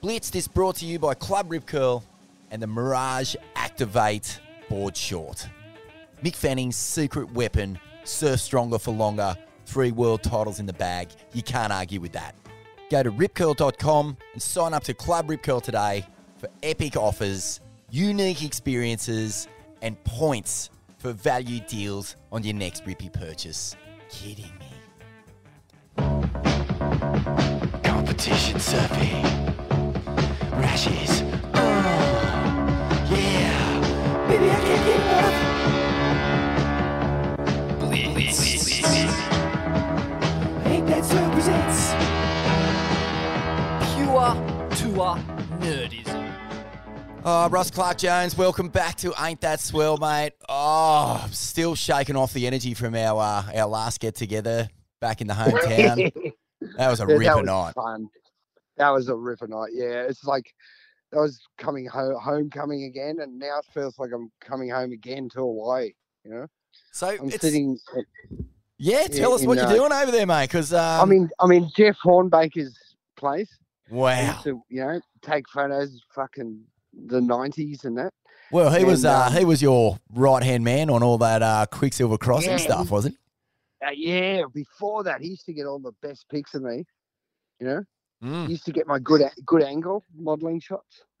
Blitz is brought to you by Club Rip Curl and the Mirage Activate board short. Mick Fanning's secret weapon, surf stronger for longer, three world titles in the bag. You can't argue with that. Go to ripcurl.com and sign up to Club Rip Curl today for epic offers, unique experiences, and points for value deals on your next Rippy purchase. Kidding me. Competition surfing. Rashes. Oh, yeah. Baby, I can't get enough. Blitz. Ain't that Swell presents. Pure tour nerdism. Oh, Ross Clarke-Jones, welcome back to Ain't That Swell, mate. Oh, I'm still shaking off the energy from our uh, our last get together back in the hometown. That was a Yeah, ripper night. Fun. That was a ripper night. Yeah, it's like that was coming home, homecoming again, and now it feels like I'm coming home again to Hawaii. You know, So I'm it's, sitting. At, yeah, tell us in, what you're uh, doing over there, mate. Because um, I'm in. I'm in Jeff Hornbaker's place. I wow. to, you know, take photos, fucking the '90s and that. Well, he was and, uh, um, he was your right hand man on all that uh, Quiksilver Crossing Yeah, stuff, wasn't? Uh, yeah, before that, he used to get all the best pics of me. You know, he? he Mm. used to get my good good angle modeling shots.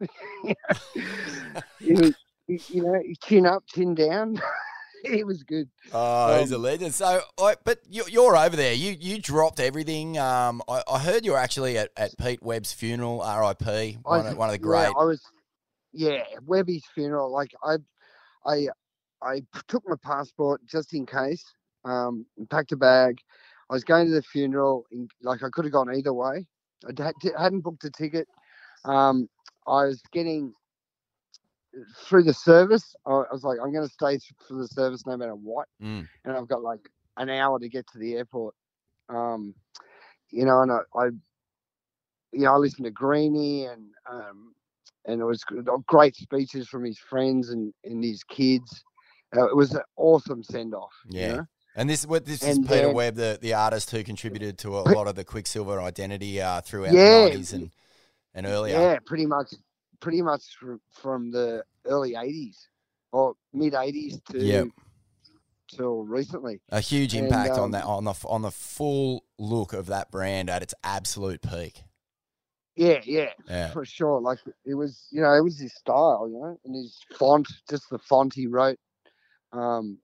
you, know, you, you know, chin up, chin down. it was good. Oh, he's a Um, legend. So, I, but you, you're over there. You you dropped everything. Um, I, I heard you were actually at, at Pete Webb's funeral, R.I.P. One, I- of, one of the yeah, great. I was, yeah, Webby's funeral. Like I, I, I took my passport just in case. Um, packed a bag. I was going to the funeral. In, like I could have gone either way. I hadn't booked a ticket. Um, I was getting through the service. I, was like, I'm going to stay for the service no matter what. Mm. and I've got like an hour to get to the airport. Um, you know, and I, I you know, I listened to Greeny and um, and it was great speeches from his friends and and his kids. Uh, it was an awesome send off. Yeah. You know? And this what this is Peter then- Webb, the, the artist who contributed to a lot of the Quiksilver identity uh, throughout Yeah. the nineties and, and earlier. Yeah, pretty much, pretty much fr- from the early '80s or mid '80s to Yep. till recently. A huge And, impact on um, that on the on the full look of that brand at its absolute peak. Yeah, yeah, Yeah. for sure. Like it was, you know, it was his style, you know, and his font, just the font he wrote, um,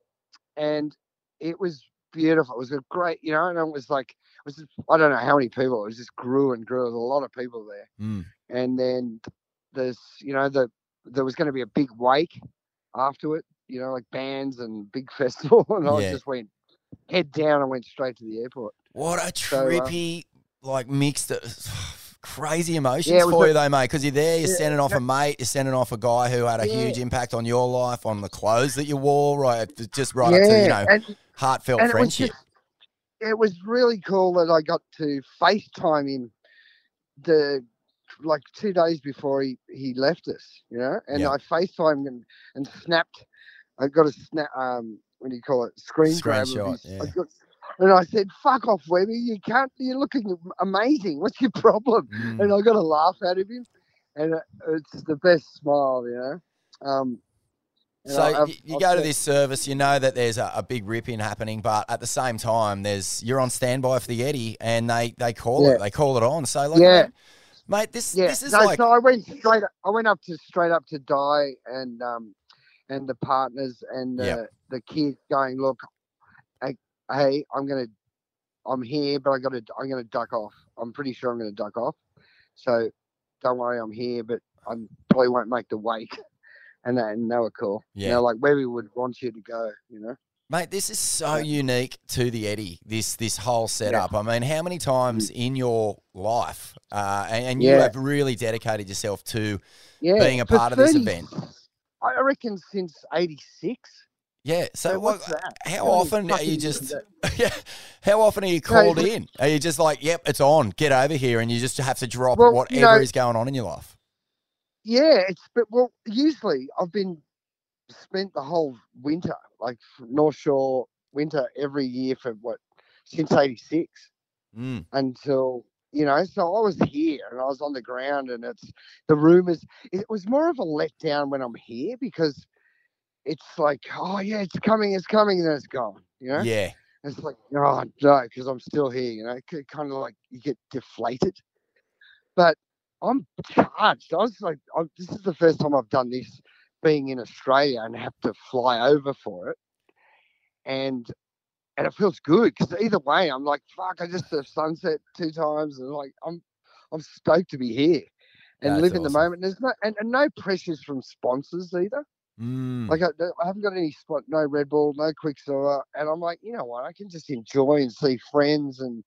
and it was beautiful. It was a great, you know, and it was like, it was just, I don't know how many people. It was just grew and grew. There was a lot of people there, Mm. and then there's, you know, the there was going to be a big wake after it, you know, like bands and big festival, and I Yeah. just went head down and went straight to the airport. What a So, uh, trippy, like mixed, crazy emotions Yeah, for a- you though, mate. Because you're there, you're Yeah, sending off a mate, you're sending off a guy who had a Yeah. huge impact on your life, on the clothes that you wore, right? Just right up to you know and, heartfelt and it was friendship. just it was really cool that I got to FaceTime him the like two days before he, he left us, you know, and Yeah. I FaceTimed him and snapped I got a snap um what do you call it? Screen grab Screenshot, his, I got- and I said, Fuck off, Webby, you can't you're looking amazing. What's your problem? Mm. And I got a laugh out of him and it, it's the best smile, you know. Um So I've- you I've go to this service, you know that there's a, a big rip-in happening, but at the same time, there's you're on standby for the Eddie, and they they call Yeah. it, they call it on. So like, Yeah. mate, this Yeah, this is no, like so I went straight. I went up to straight up to die and um and the partners and the Yep. the kids going, look, hey, hey, I'm gonna, I'm here, but I got to, I'm gonna duck off. I'm pretty sure I'm gonna duck off. So don't worry, I'm here, but I probably won't make the wake. And that, and they were cool. Yeah. You know, like where we would want you to go. You know. Mate, this is so unique to the Eddie. This this whole setup. I mean, how many times in your life, uh, and, and you Mm. Yeah. have really dedicated yourself to Yeah. being a for part of this event? I reckon since '86. Yeah. So, So what, how often are you just? Yeah. How often are you called in? Are you just like, yep, it's on, get over here, and you just have to drop Well, you whatever know- is going on in your life? Yeah, it's but well, usually I've been spent the whole winter, like North Shore winter every year for what since '86 Mm. until you know, so I was here and I was on the ground, and it's the rumors. It was more of a letdown when I'm here because it's like, oh yeah, it's coming, it's coming, and then it's gone. You know, Yeah. it's like, oh no, because I'm still here. You know, kind of like you get deflated. But I'm charged. I was like, i this is the first time I've done this, being in Australia and have to fly over for it, and and it feels good because either way, I'm like, fuck, I just surfed sunset two times, and like, I'm I'm stoked to be here and That's live in the moment. There's no and, and no pressures from sponsors either. Mm. Like I, I haven't got any spot, no Red Bull, no Quiksilver, and I'm like, you know what? I can just enjoy and see friends and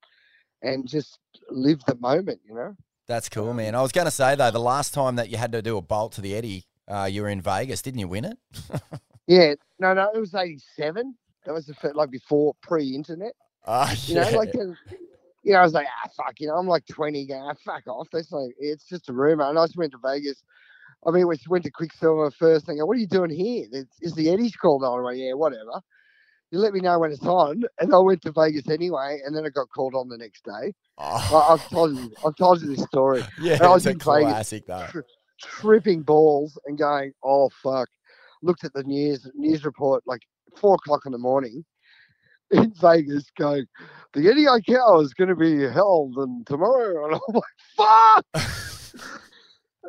and just live the moment, you know. That's cool, man. I was going to say though, the last time that you had to do a bolt to the Eddie, uh, you were in Vegas, didn't you win it? Yeah, no, no, it was '87. That was the fir- like before pre-internet. Ah, You yeah. know, like uh, you know, I was like, ah, fuck, you know, I'm like 20, going, ah, fuck off. That's like, it's just a rumor. And I just went to Vegas. I mean, we went to Quiksilver first. Thing, what are you doing here? Is, is the Eddie's called on? I went, yeah, whatever. You let me know when it's on, and I went to Vegas anyway, and then I got called on the next day. Oh, I, I've told you, I've told you this story. yeah, I it's was a in Vegas. classic though. tripping balls and going, oh fuck. Looked at the news news report like four o'clock in the morning in Vegas, going, the Eddie Aikau is going to be held and tomorrow, and I'm like, fuck.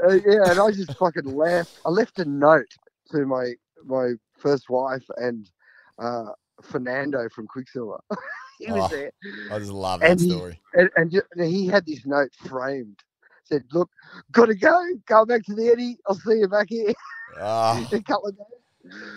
Uh, yeah, and I just fucking left. I left a note to my my first wife and uh, Fernando from Quiksilver. he was Oh. there I just love that And he- story. and, and ju- and he had this note framed. Said, "Look, gotta go. Go back to the Eddie. I'll see you back here Oh, in a couple of days."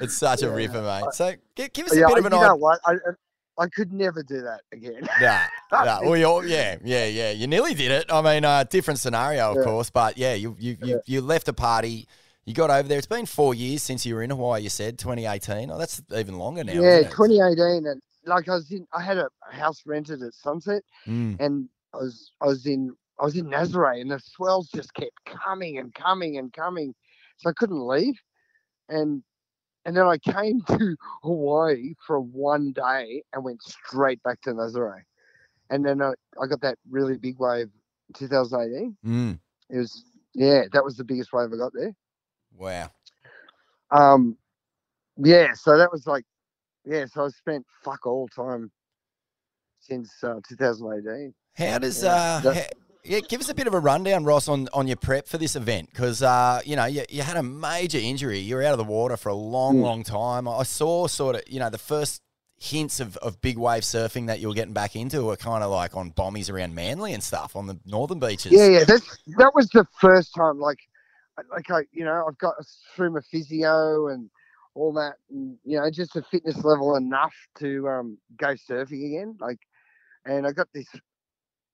it's such a Yeah. ripper, mate. So give, give us a Yeah, bit of an idea. I, could never do that again. Nah, nah. Well, you're, yeah, yeah, yeah. You nearly did it. I mean, uh, different scenario, of Yeah. course, but yeah, you you, you you left a party. You got over there. It's been four years since you were in Hawaii. You said 2018. Oh, that's even longer now. yeah, 2018, and like I was in, I had a house rented at Sunset, Mm. and I was I was in I was in Nazare, and the swells just kept coming and coming and coming, so I couldn't leave, and and then I came to Hawaii for one day and went straight back to Nazare, and then I, I got that really big wave, in 2018. Mm. It was yeah, that was the biggest wave I got there. Wow. Um, yeah, so that was like, yeah, so I spent fuck all time since uh, 2018. How does Yeah, uh, ha- yeah? Give us a bit of a rundown, Ross, on, on your prep for this event because uh, you know you, you had a major injury. You were out of the water for a long, Mm. long time. I saw sort of you know the first hints of, of big wave surfing that you were getting back into were kind of like on bombies around Manly and stuff on the northern beaches. Yeah, yeah, that's that was the first time. Like, like I, you know, I've got through my physio and all that, and you know, just a fitness level enough to um go surfing again. Like, and I got this.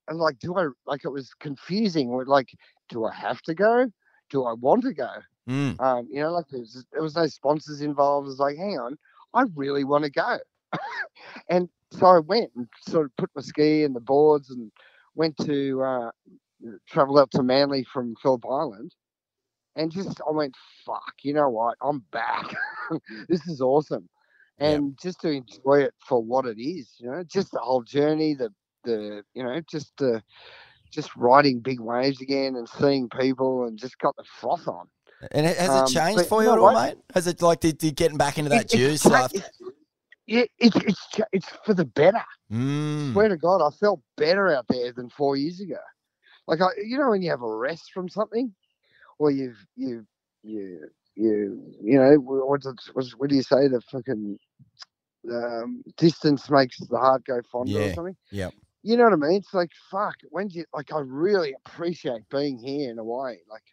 And like, do I like it was confusing? Like, do I have to go? Do I want to go? Mm. Um, you know, like there was, there was no sponsors involved. It was like, hang on, I really want to go. and so I went and sort of put my ski and the boards and went to uh, travel up to Manly from Phillip Island. And just, I went, fuck, you know what? I'm back. this is awesome. And just to enjoy it for what it is, you know, just the whole journey, the, the, you know, just the, just riding big waves again and seeing people and just got the froth on. And it- has Um, it changed but for you at all, mate? Has it like did, did getting back into that It- juice after? it's- Yeah, it's it's it's for the better. Mm. Swear to God, I felt better out there than four years ago. Like I, you know, when you have a rest from something, or you've you you you you know wh- what's it, what's, what do you say? The fucking um, distance makes the heart go fonder Yeah, or something. Yeah. You know what I mean? It's like fuck. When do you like? I really appreciate being here in Hawaii. Like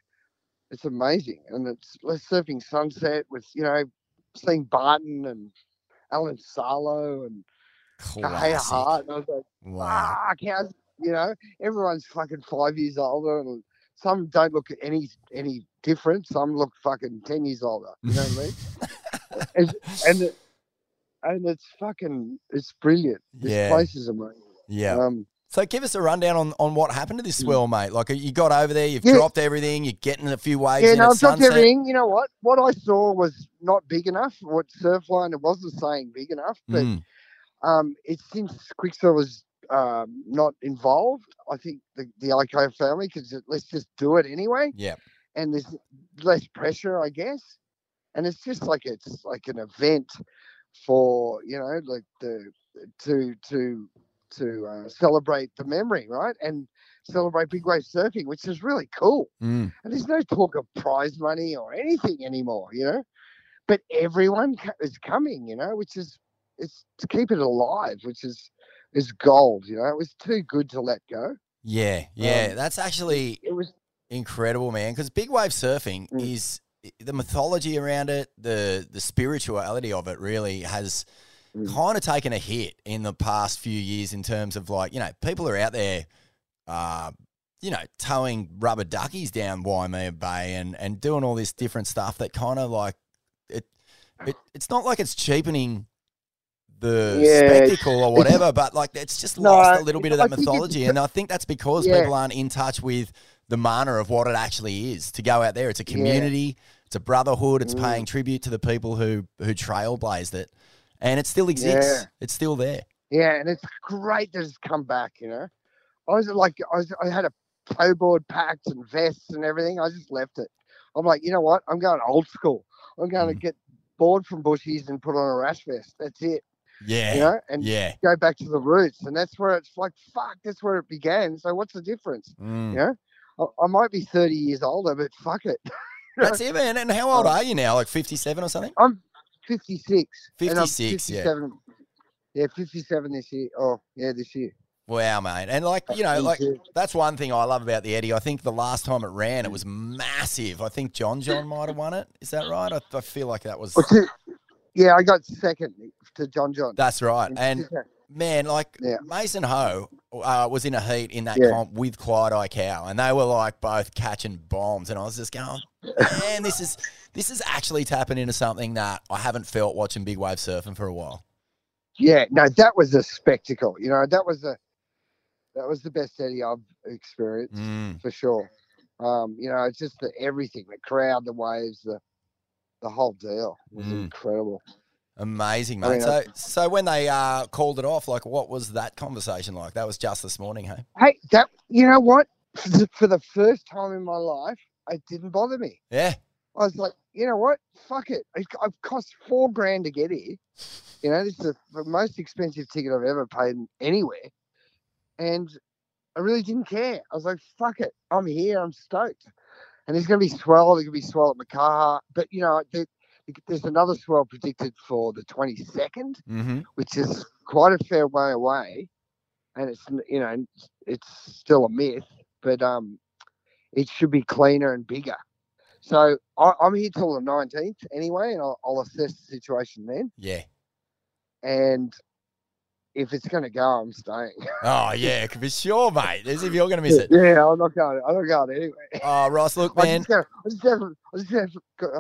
it's amazing, and it's like surfing sunset with you know seeing Barton and Allan Sarlo and Kahea. Hart. And I was like, Wow. fuck, how's you know, everyone's fucking five years older and some don't look any any different. Some look fucking ten years older. You know what I mean? and and, it, and it's fucking it's brilliant. This Yeah. place is amazing. Yeah. Um, So give us a rundown on, on what happened to this Mm. swell, mate. Like you got over there, you've Yeah. dropped everything, you're getting a few waves yeah, no, I've dropped everything. You know what? What I saw was not big enough. What Surfline it wasn't saying big enough, but Mm. um, it's since Quiksilver's um, not involved. I think the the Aikau family because let's just do it anyway. Yeah. and there's less pressure, I guess. And it's just like it's like an event for you know like the to to to uh, celebrate the memory, right? And celebrate big wave surfing, which is really cool. Mm. And there's no talk of prize money or anything anymore, you know. But everyone is coming, you know, which is it's to keep it alive, which is is gold. You know, it was too good to let go. Yeah, yeah. Um, That's actually It was incredible, man. Because big wave surfing Mm. is the mythology around it, the the spirituality of it really has Mm. kind of taken a hit in the past few years in terms of like you know people are out there, uh, you know, towing rubber duckies down Waimea Bay and and doing all this different stuff that kind of like it, it it's not like it's cheapening. The Yeah, spectacle or whatever, but like it's just No, lost a little bit of that mythology, and I think that's because Yeah. people aren't in touch with the mana of what it actually is to go out there. It's a community, it's a brotherhood, it's Mm. paying tribute to the people who who trailblazed it, and it still exists. Yeah. It's still there. yeah, and it's great that it's come back. You know, I was like, I was, I had a tow board packed and vests and everything. I just left it. I'm like, you know what? I'm going old school. I'm going to Mm. get board from bushies and put on a rash vest. That's it. Yeah, You know, and yeah. go back to the roots. And that's where it's like, fuck, that's where it began. So what's the difference? Mm. Yeah. I, I might be 30 years older, but fuck it. That's it, man. And how old are you now? Like fifty-seven or something? I'm 56. and I'm 56, yeah. 57. Yeah, 57 this year. Oh, yeah, this year. Wow, mate. And like you know, like that's one thing I love about the Eddie. I think the last time it ran, it was massive. I think John John might have won it. Is that right? I, I feel like that was. Well, yeah, I got second to John John. That's right. And man, like Yeah. Mason Ho uh, was in a heat in that Yeah. comp with Clyde Aikau, and they were like both catching bombs, and I was just going, man, this is this is actually tapping into something that I haven't felt watching big wave surfing for a while. yeah, no, that was a spectacle. You know, that was a that was the best Eddie I've experienced Mm, for sure. Um, you know, it's just the everything, the crowd, the waves, the the whole deal was Mm. incredible. amazing, I mate. mean, so, I- so when they uh, called it off, like, what was that conversation like? That was just this morning, hey? Hey, that you know what? For the, for the first time in my life, it didn't bother me. Yeah, I was like, you know what? Fuck it. I've cost four grand to get here. You know, this is the most expensive ticket I've ever paid anywhere. And I really didn't care. I was like, fuck it. I'm here. I'm stoked. And there's going to be swell. There's going to be swell at Makaha. But, you know, there, there's another swell predicted for the 22nd, mm-hmm. which is quite a fair way away. And it's, you know, it's still a myth, but um, it should be cleaner and bigger. So I, I'm here till the 19th anyway, and I'll, I'll assess the situation then. yeah. And if it's going to go, I'm staying. Oh yeah, for sure, mate. As if you're going to miss it. yeah, I'm not going. I'm not going anyway. Oh, Ross, look, I man. just gotta, I just have, I just have,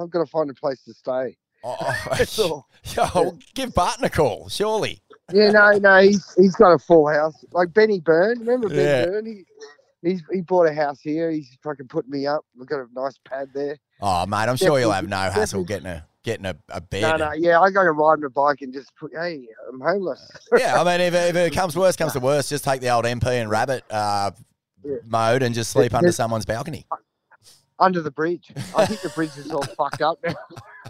I've got to find a place to stay. Oh, oh That's all. Yo, give Barton a call, surely. Yeah, no, no, he's he's got a full house. Like Benny Byrne, remember Ben Yeah. Byrne? He, he's he bought a house here. He's fucking putting me up. We've got a nice pad there. Oh, mate, I'm sure you'll have no hassle getting a getting a, a bed. No, no, yeah, I go to ride my bike and just put. Hey, I'm homeless. Yeah, I mean, if, it- if it comes worst comes to worst, just take the old MP and rabbit uh, Yeah. mode and just sleep Yeah, under someone's balcony. under the bridge. I think the bridge is all fucked up now.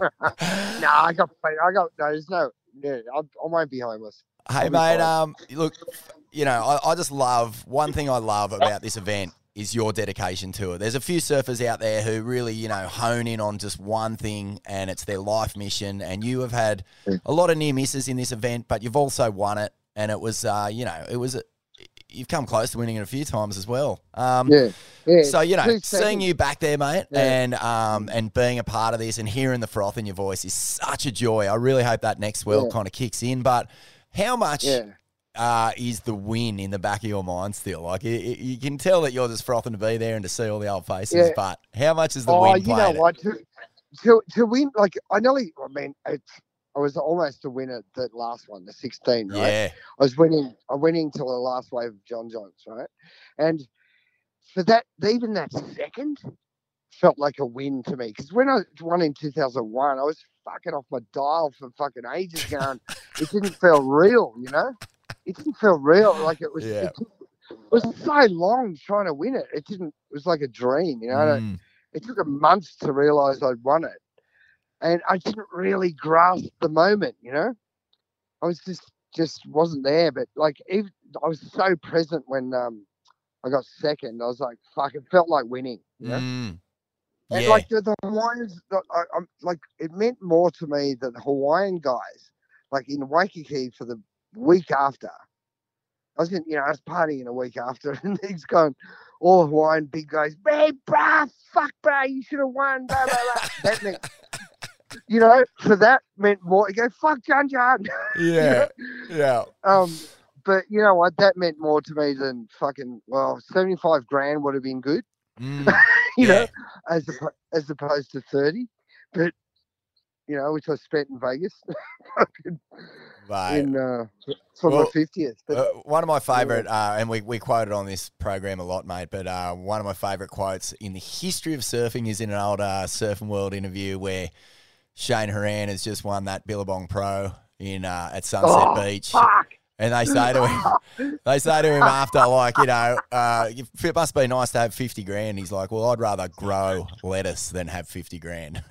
no, I got, I got, no, there's no, yeah, I, I won't be homeless. Hey, I'll mate. Um, look, you know, I, I just love one thing I love about this event is your dedication to it. There's a few surfers out there who really, you know, hone in on just one thing and it's their life mission. And you have had a lot of near misses in this event, but you've also won it. And it was, uh, you know, it was, a, you've come close to winning it a few times as well. Um, Yeah, yeah. so you know, seeing you back there, mate, Yeah. and um, and being a part of this and hearing the froth in your voice is such a joy. I really hope that next world Yeah. kind of kicks in. But how much Yeah. Uh, is the win in the back of your mind still? Like it, it- you can tell that you're just frothing to be there and to see all the old faces. Yeah. But how much is the Oh, win you know what? To, to to win, like I nearly, I mean, it's, I was almost to win at that last one, the 16, right? Yeah, I was winning. I went into the last wave of John Johns, right? And for that, even that second felt like a win to me because when I won in 2001, I was fucking off my dial for fucking ages, going, it didn't feel real, you know. It didn't feel real. Like it was. Yeah. It, it was so long trying to win it. It didn't. It was like a dream, you know. Mm, It took a month to realize I'd won it, and I didn't really grasp the moment. You know, I was just just wasn't there. But like, even, I was so present when um I got second. I was like, fuck, it felt like winning. You know? mm. And Yeah. like the, the Hawaiians, the- I, I'm like it meant more to me than the Hawaiian guys, like in Waikiki for the week after, I was in, you know, I was partying a week after, and he's going, all Hawaiian big guys, man, bruh, fuck, bruh, you should have won, blah, blah, blah. that meant, you know, for that meant more. You go, fuck, John John. yeah. Yeah. Um, but you know what? That meant more to me than fucking. Well, seventy-five grand would have been good. Mm, you yeah. know, as as opposed to thirty. But you know, which I spent in Vegas in uh, for Well, my fiftieth. But Uh, one of my favourite, uh, and we, we quoted on this program a lot, mate, but uh, one of my favourite quotes in the history of surfing is in an old uh, Surfing World interview where Cheyne Horan has just won that Billabong Pro in uh, at Sunset Oh, Beach. fuck. And they say to him, they say to him after, like, you know, uh, it must be nice to have 50 grand. He's like, well, I'd rather grow lettuce than have 50 grand.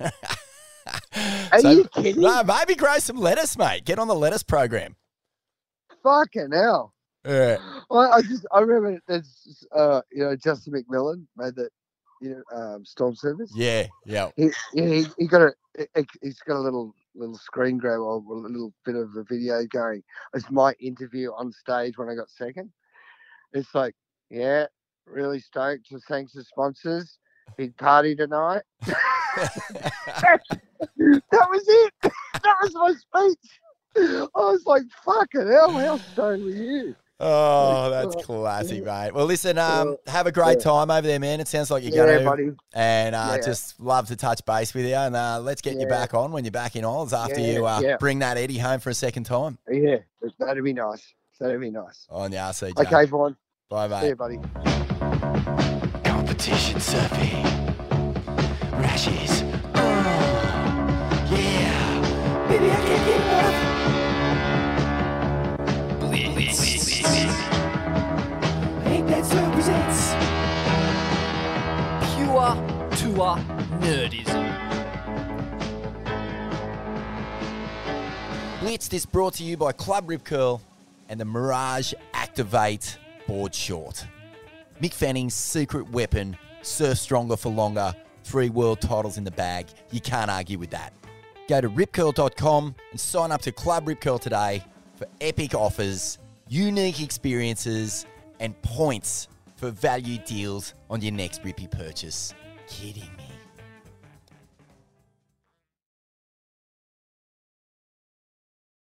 Are you kidding? No, maybe grow some lettuce, mate. Get on the lettuce program. Fucking hell. Yeah. I, I just I remember there's uh you know Justin McMillan made that you know um, Storm Surfers. Yeah. Yeah. He, yeah, he, he got a he- he's got a little little screen grab or a little bit of a video going. It's my interview on stage when I got second. It's like, yeah, really stoked to thanks the sponsors. Big party tonight. that was it. that was my speech. I was like, fucking hell, how stoned were you? Oh, that's classy, mate. Well, listen, um, have a great yeah. time over there, man. It sounds like you're yeah, going to. And uh, Yeah. just love to touch base with you. And uh, let's get you back on when you're back in Oz after you uh, bring that Eddie home for a second time Yeah, that'd be nice. That'd be nice. on the RCJ. Okay, Vaughan. Bye, See you, buddy. Competition surfing. Rashes. Oh, yeah. Maybe I can get enough. Ain't that Swell presents. Pure Tour Nerdism. Blitz is brought to you by Club Rip Curl and the Mirage Activate board short. Mick Fanning's secret weapon, surf stronger for longer, three world titles in the bag. You can't argue with that. Go to ripcurl.com and sign up to Club Rip Curl today for epic offers, unique experiences, and points for value deals on your next Rippy purchase. Kidding me?